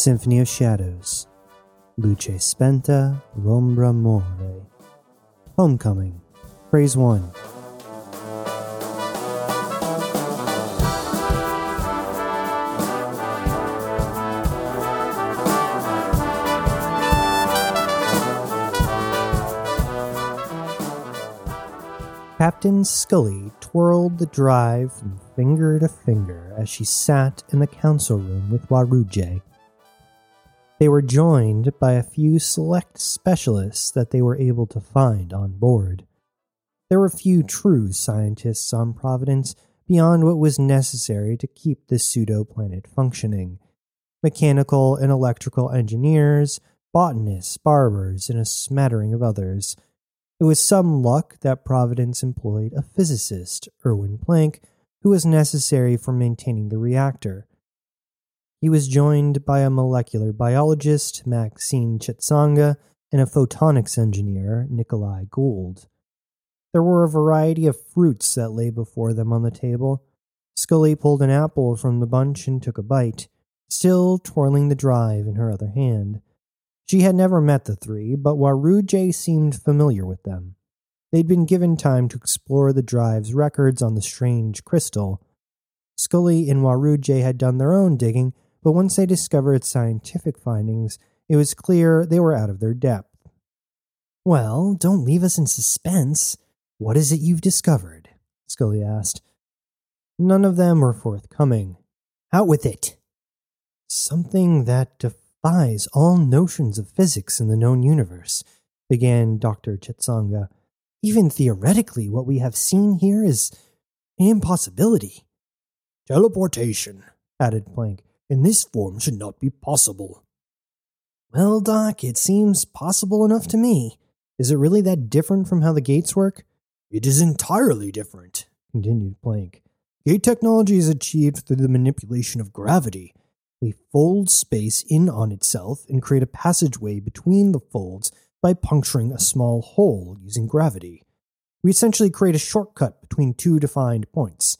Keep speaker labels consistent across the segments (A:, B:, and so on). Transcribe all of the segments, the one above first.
A: Symphony of Shadows, Luce Spenta, L'Ombra More, Homecoming, Praise 1. Captain Scully twirled the drive from finger to finger as she sat in the council room with Waruge. They were joined by a few select specialists that they were able to find on board. There were few true scientists on Providence beyond what was necessary to keep the pseudo planet functioning mechanical and electrical engineers, botanists, barbers, and a smattering of others. It was some luck that Providence employed a physicist, Erwin Planck, who was necessary for maintaining the reactor. He was joined by a molecular biologist, Maxine Chetsanga, and a photonics engineer, Nikolai Gould. There were a variety of fruits that lay before them on the table. Scully pulled an apple from the bunch and took a bite, still twirling the drive in her other hand. She had never met the three, but Waruge seemed familiar with them. They'd been given time to explore the drive's records on the strange crystal. Scully and Waruge had done their own digging, but once they discovered scientific findings, it was clear they were out of their depth. Well, don't leave us in suspense. What is it you've discovered? Scully asked. None of them were forthcoming. Out with it! Something that defies all notions of physics in the known universe, began Dr. Chetsanga. Even theoretically, what we have seen here is an impossibility.
B: Teleportation, added Planck, in this form should not be possible.
A: Well, Doc, it seems possible enough to me. Is it really that different from how the gates work?
B: It is entirely different, continued Planck. Gate technology is achieved through the manipulation of gravity, we fold space in on itself and create a passageway between the folds by puncturing a small hole using gravity. We essentially create a shortcut between two defined points.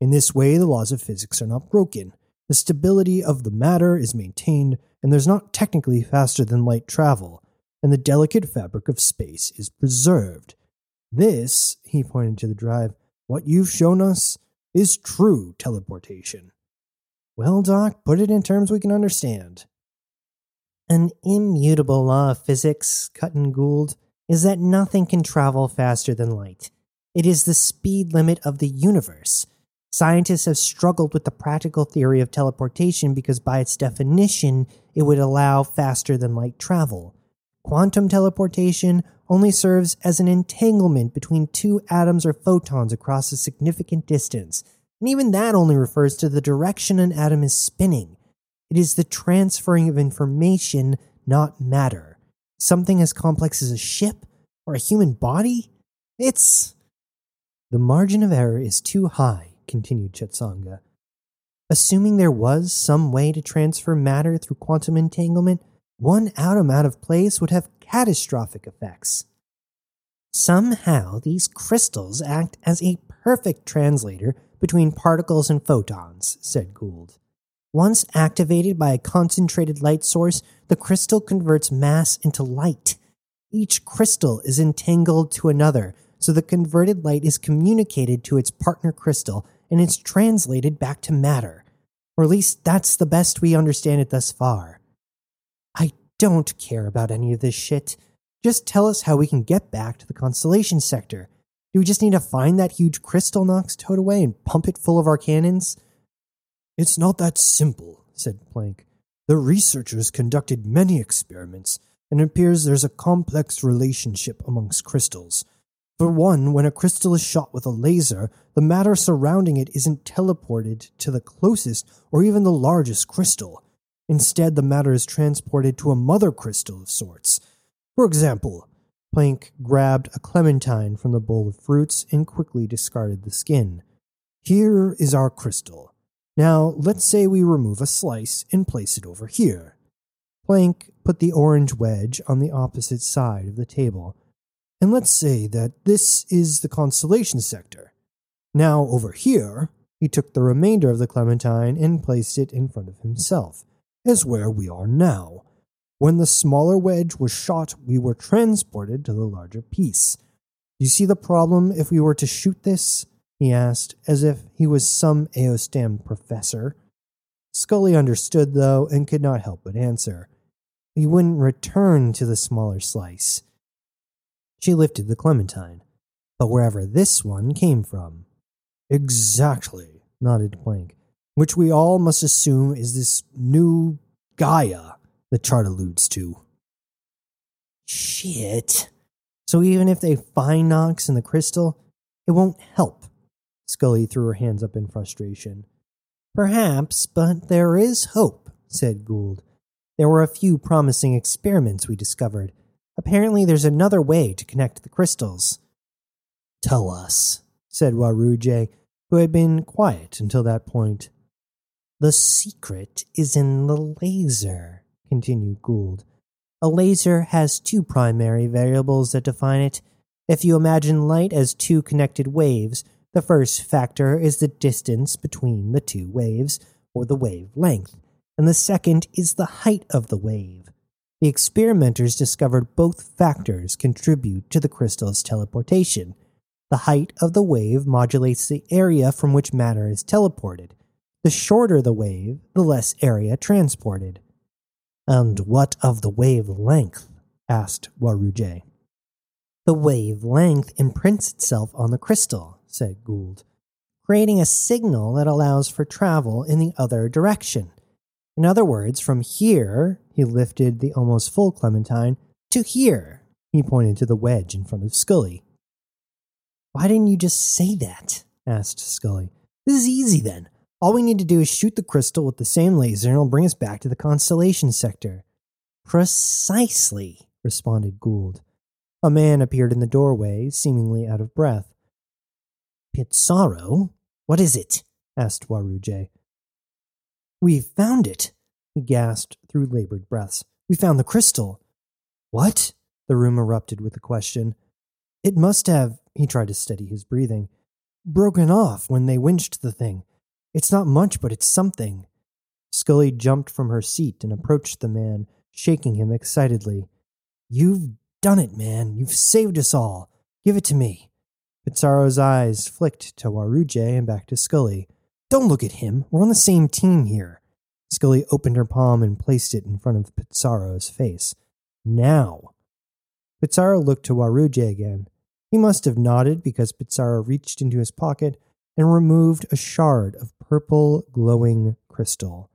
B: In this way, the laws of physics are not broken. The stability of the matter is maintained, and there's not technically faster than light travel, and the delicate fabric of space is preserved. This, he pointed to the drive, what you've shown us, is true teleportation.
A: Well, Doc, put it in terms we can understand. An immutable law of physics, Cutton Gould, is that nothing can travel faster than light. It is the speed limit of the universe. Scientists have struggled with the practical theory of teleportation because, by its definition, it would allow faster than light travel. Quantum teleportation only serves as an entanglement between two atoms or photons across a significant distance and even that only refers to the direction an atom is spinning. It is the transferring of information, not matter. Something as complex as a ship or a human body? It's. The margin of error is too high, continued Chetsanga. Assuming there was some way to transfer matter through quantum entanglement, one atom out of place would have catastrophic effects. Somehow, these crystals act as a perfect translator between particles and photons, said Gould. Once activated by a concentrated light source, the crystal converts mass into light. Each crystal is entangled to another, so the converted light is communicated to its partner crystal and it's translated back to matter. Or at least that's the best we understand it thus far. I don't care about any of this shit. Just tell us how we can get back to the constellation sector. Do we just need to find that huge crystal Knox towed away and pump it full of our cannons?
B: It's not that simple, said Planck. The researchers conducted many experiments, and it appears there's a complex relationship amongst crystals. For one, when a crystal is shot with a laser, the matter surrounding it isn't teleported to the closest or even the largest crystal. Instead, the matter is transported to a mother crystal of sorts. For example, Planck grabbed a clementine from the bowl of fruits and quickly discarded the skin. Here is our crystal. Now, let's say we remove a slice and place it over here. Planck put the orange wedge on the opposite side of the table. And let's say that this is the constellation sector. Now, over here, he took the remainder of the clementine and placed it in front of himself. is where we are now. When the smaller wedge was shot, we were transported to the larger piece. You see the problem if we were to shoot this? he asked, as if he was some Eostam professor. Scully understood, though, and could not help but answer. He wouldn't return to the smaller slice. She lifted the clementine, but wherever this one came from. Exactly, nodded Planck, which we all must assume is this new Gaia the chart alludes to.
A: Shit. So even if they find Knox in the crystal, it won't help. Scully threw her hands up in frustration. Perhaps, but there is hope, said Gould. There were a few promising experiments we discovered. Apparently, there's another way to connect the crystals.
B: Tell us, said Waruge, who had been quiet until that point.
A: The secret is in the laser, continued Gould. A laser has two primary variables that define it. If you imagine light as two connected waves, the first factor is the distance between the two waves, or the wavelength, and the second is the height of the wave. The experimenters discovered both factors contribute to the crystal's teleportation. The height of the wave modulates the area from which matter is teleported. The shorter the wave, the less area transported.
B: And what of the wavelength? asked Waruge.
A: The wavelength imprints itself on the crystal, said Gould, creating a signal that allows for travel in the other direction. In other words, from here, he lifted the almost full clementine, to here, he pointed to the wedge in front of Scully. Why didn't you just say that? asked Scully. This is easy then. All we need to do is shoot the crystal with the same laser and it'll bring us back to the constellation sector. Precisely, responded Gould. A man appeared in the doorway, seemingly out of breath. Pizarro? What is it? asked Waruge.
B: We found it, he gasped through labored breaths. We found the crystal. What? The room erupted with a question. It must have, he tried to steady his breathing, broken off when they winched the thing. It's not much, but it's something. Scully jumped from her seat and approached the man, shaking him excitedly. You've done it, man. You've saved us all. Give it to me. Pizarro's eyes flicked to Waruge and back to Scully. Don't look at him. We're on the same team here. Scully opened her palm and placed it in front of Pizarro's face. Now. Pizarro looked to Waruge again. He must have nodded because Pizarro reached into his pocket and removed a shard of purple glowing crystal.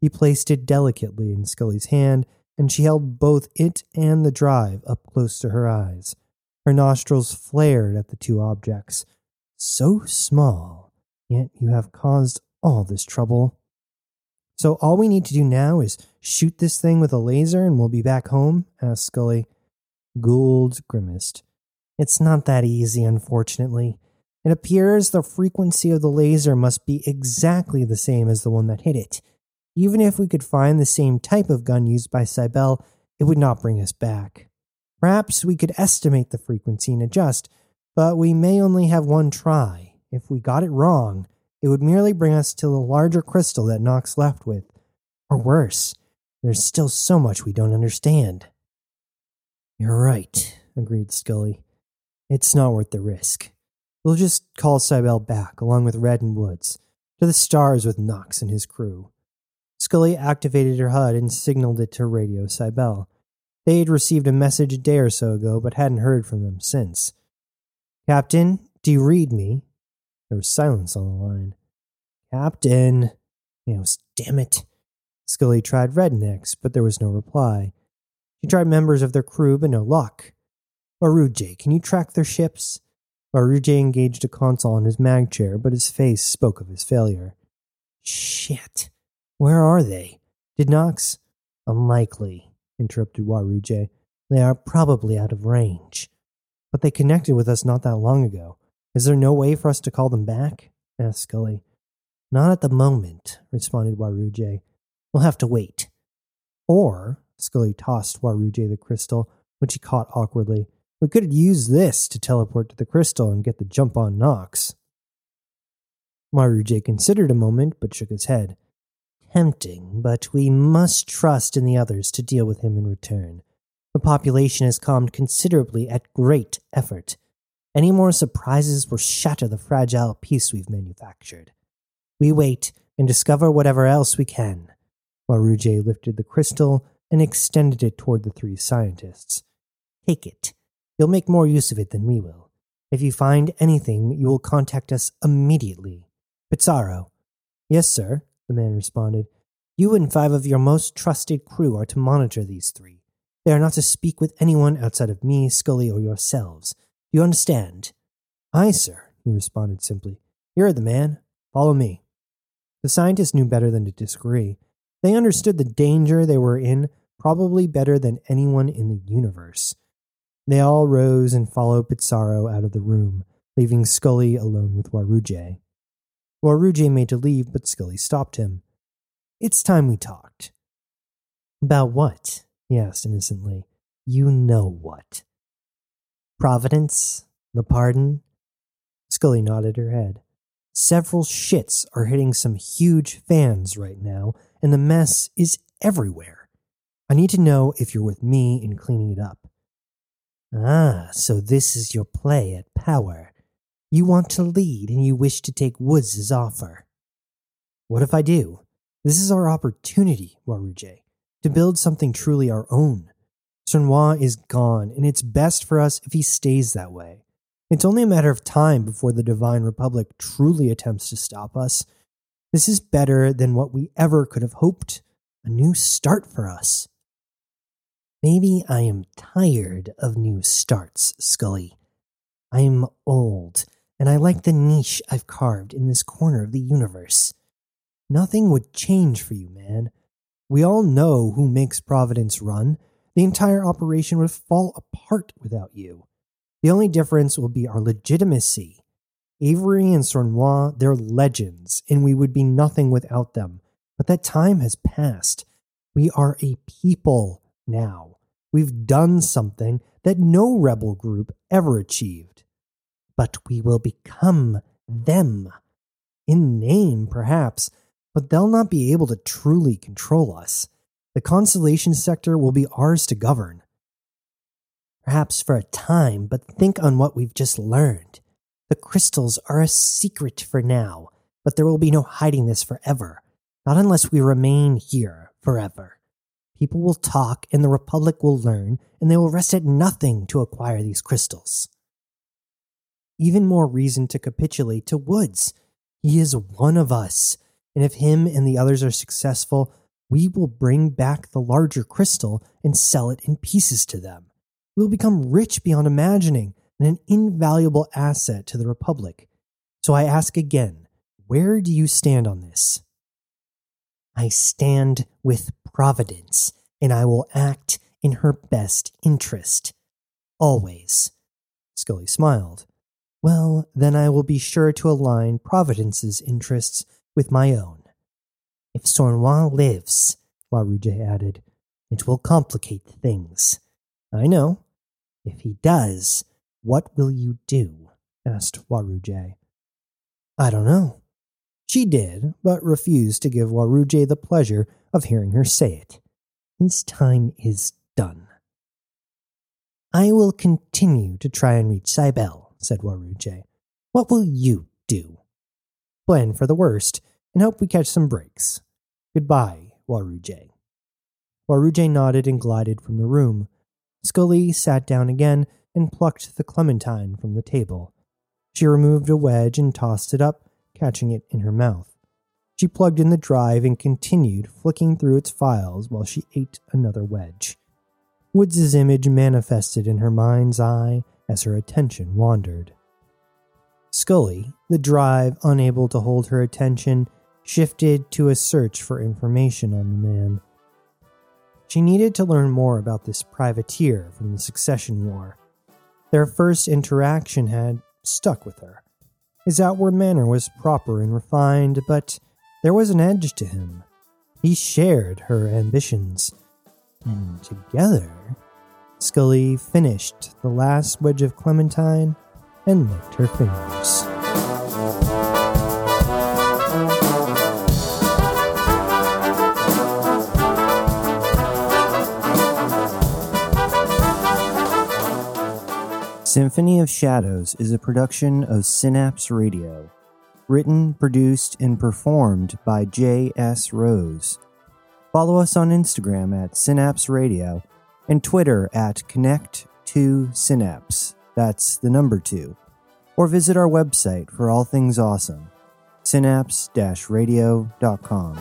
B: He placed it delicately in Scully's hand, and she held both it and the drive up close to her eyes. Her nostrils flared at the two objects. So small, yet you have caused all this trouble. So all we need to do now is shoot this thing with a laser and we'll be back home? asked Scully. Gould grimaced. It's not that easy, unfortunately. It appears the frequency of the laser must be exactly the same as the one that hit it. Even if we could find the same type of gun used by Cybele, it would not bring us back. Perhaps we could estimate the frequency and adjust, but we may only have one try. If we got it wrong, it would merely bring us to the larger crystal that Knox left with. Or worse, there's still so much we don't understand. You're right, agreed Scully. It's not worth the risk. We'll just call Cybele back, along with Red and Woods, to the stars with Knox and his crew. Scully activated her HUD and signaled it to Radio Cybele. They had received a message a day or so ago, but hadn't heard from them since. Captain, do you read me? There was silence on the line. Captain. was damn it. Scully tried Rednecks, but there was no reply. She tried members of their crew, but no luck. Waruge, can you track their ships? Waruge engaged a console on his mag chair, but his face spoke of his failure. Shit. Where are they? Did Knox? Unlikely, interrupted Waruge. They are probably out of range. But they connected with us not that long ago. Is there no way for us to call them back? asked Scully. Not at the moment, responded Waruge. We'll have to wait. Or, Scully tossed Waruge the crystal, which he caught awkwardly. We could use this to teleport to the crystal and get the jump on Knox. Waruge considered a moment but shook his head.
A: tempting, but we must trust in the others to deal with him in return. The population has calmed considerably at great effort. Any more surprises will shatter the fragile peace we've manufactured. We wait and discover whatever else we can. Waruji lifted the crystal and extended it toward the three scientists. Take it. You'll make more use of it than we will. If you find anything, you will contact us immediately. Pizarro. Yes, sir, the man responded. You and five of your most trusted crew are to monitor these three. They are not to speak with anyone outside of me, Scully, or yourselves. You understand? Aye, sir, he responded simply. You're the man. Follow me. The scientists knew better than to disagree. They understood the danger they were in probably better than anyone in the universe. They all rose and followed Pizarro out of the room, leaving Scully alone with Waruji. Waruji made to leave, but Scully stopped him. It's time we talked. About what? he asked innocently. You know what. Providence? The pardon? Scully nodded her head. Several shits are hitting some huge fans right now, and the mess is everywhere. I need to know if you're with me in cleaning it up. Ah, so this is your play at power. You want to lead and you wish to take Woods' offer. What if I do? This is our opportunity, Waruji, to build something truly our own. Cernois is gone, and it's best for us if he stays that way. It's only a matter of time before the Divine Republic truly attempts to stop us. This is better than what we ever could have hoped. A new start for us. Maybe I am tired of new starts, Scully. I am old, and I like the niche I've carved in this corner of the universe. Nothing would change for you, man. We all know who makes Providence run. The entire operation would fall apart without you. The only difference will be our legitimacy. Avery and Cernois, they're legends, and we would be nothing without them. But that time has passed. We are a people now. We've done something that no rebel group ever achieved. But we will become them. In name, perhaps, but they'll not be able to truly control us. The constellation sector will be ours to govern perhaps for a time, but think on what we've just learned. The crystals are a secret for now, but there will be no hiding this forever. Not unless we remain here forever. People will talk, and the Republic will learn, and they will rest at nothing to acquire these crystals. Even more reason to capitulate to Woods. He is one of us, and if him and the others are successful, we will bring back the larger crystal and sell it in pieces to them we will become rich beyond imagining and an invaluable asset to the Republic. So I ask again, where do you stand on this? I stand with Providence, and I will act in her best interest. Always. Scully smiled. Well, then I will be sure to align Providence's interests with my own. If Cernois lives, Waruji added, it will complicate things. I know, if he does, what will you do? asked Waruji. I don't know. She did, but refused to give Waruji the pleasure of hearing her say it. His time is done. I will continue to try and reach Cybele, said Waruji. What will you do? Plan for the worst and hope we catch some breaks. Goodbye, Waruji. Waruji nodded and glided from the room, Scully sat down again and plucked the clementine from the table. She removed a wedge and tossed it up, catching it in her mouth. She plugged in the drive and continued flicking through its files while she ate another wedge. Woods's image manifested in her mind's eye as her attention wandered. Scully, the drive unable to hold her attention, shifted to a search for information on the man. She needed to learn more about this privateer from the Succession War. Their first interaction had stuck with her. His outward manner was proper and refined, but there was an edge to him. He shared her ambitions. And together, Scully finished the last wedge of clementine and licked her fingers. Symphony of Shadows is a production of Synapse Radio. Written, produced, and performed by J.S. Rose. Follow us on Instagram at Synapse Radio and Twitter at Connect2Synapse. That's the number two. Or visit our website for all things awesome synapse radio.com.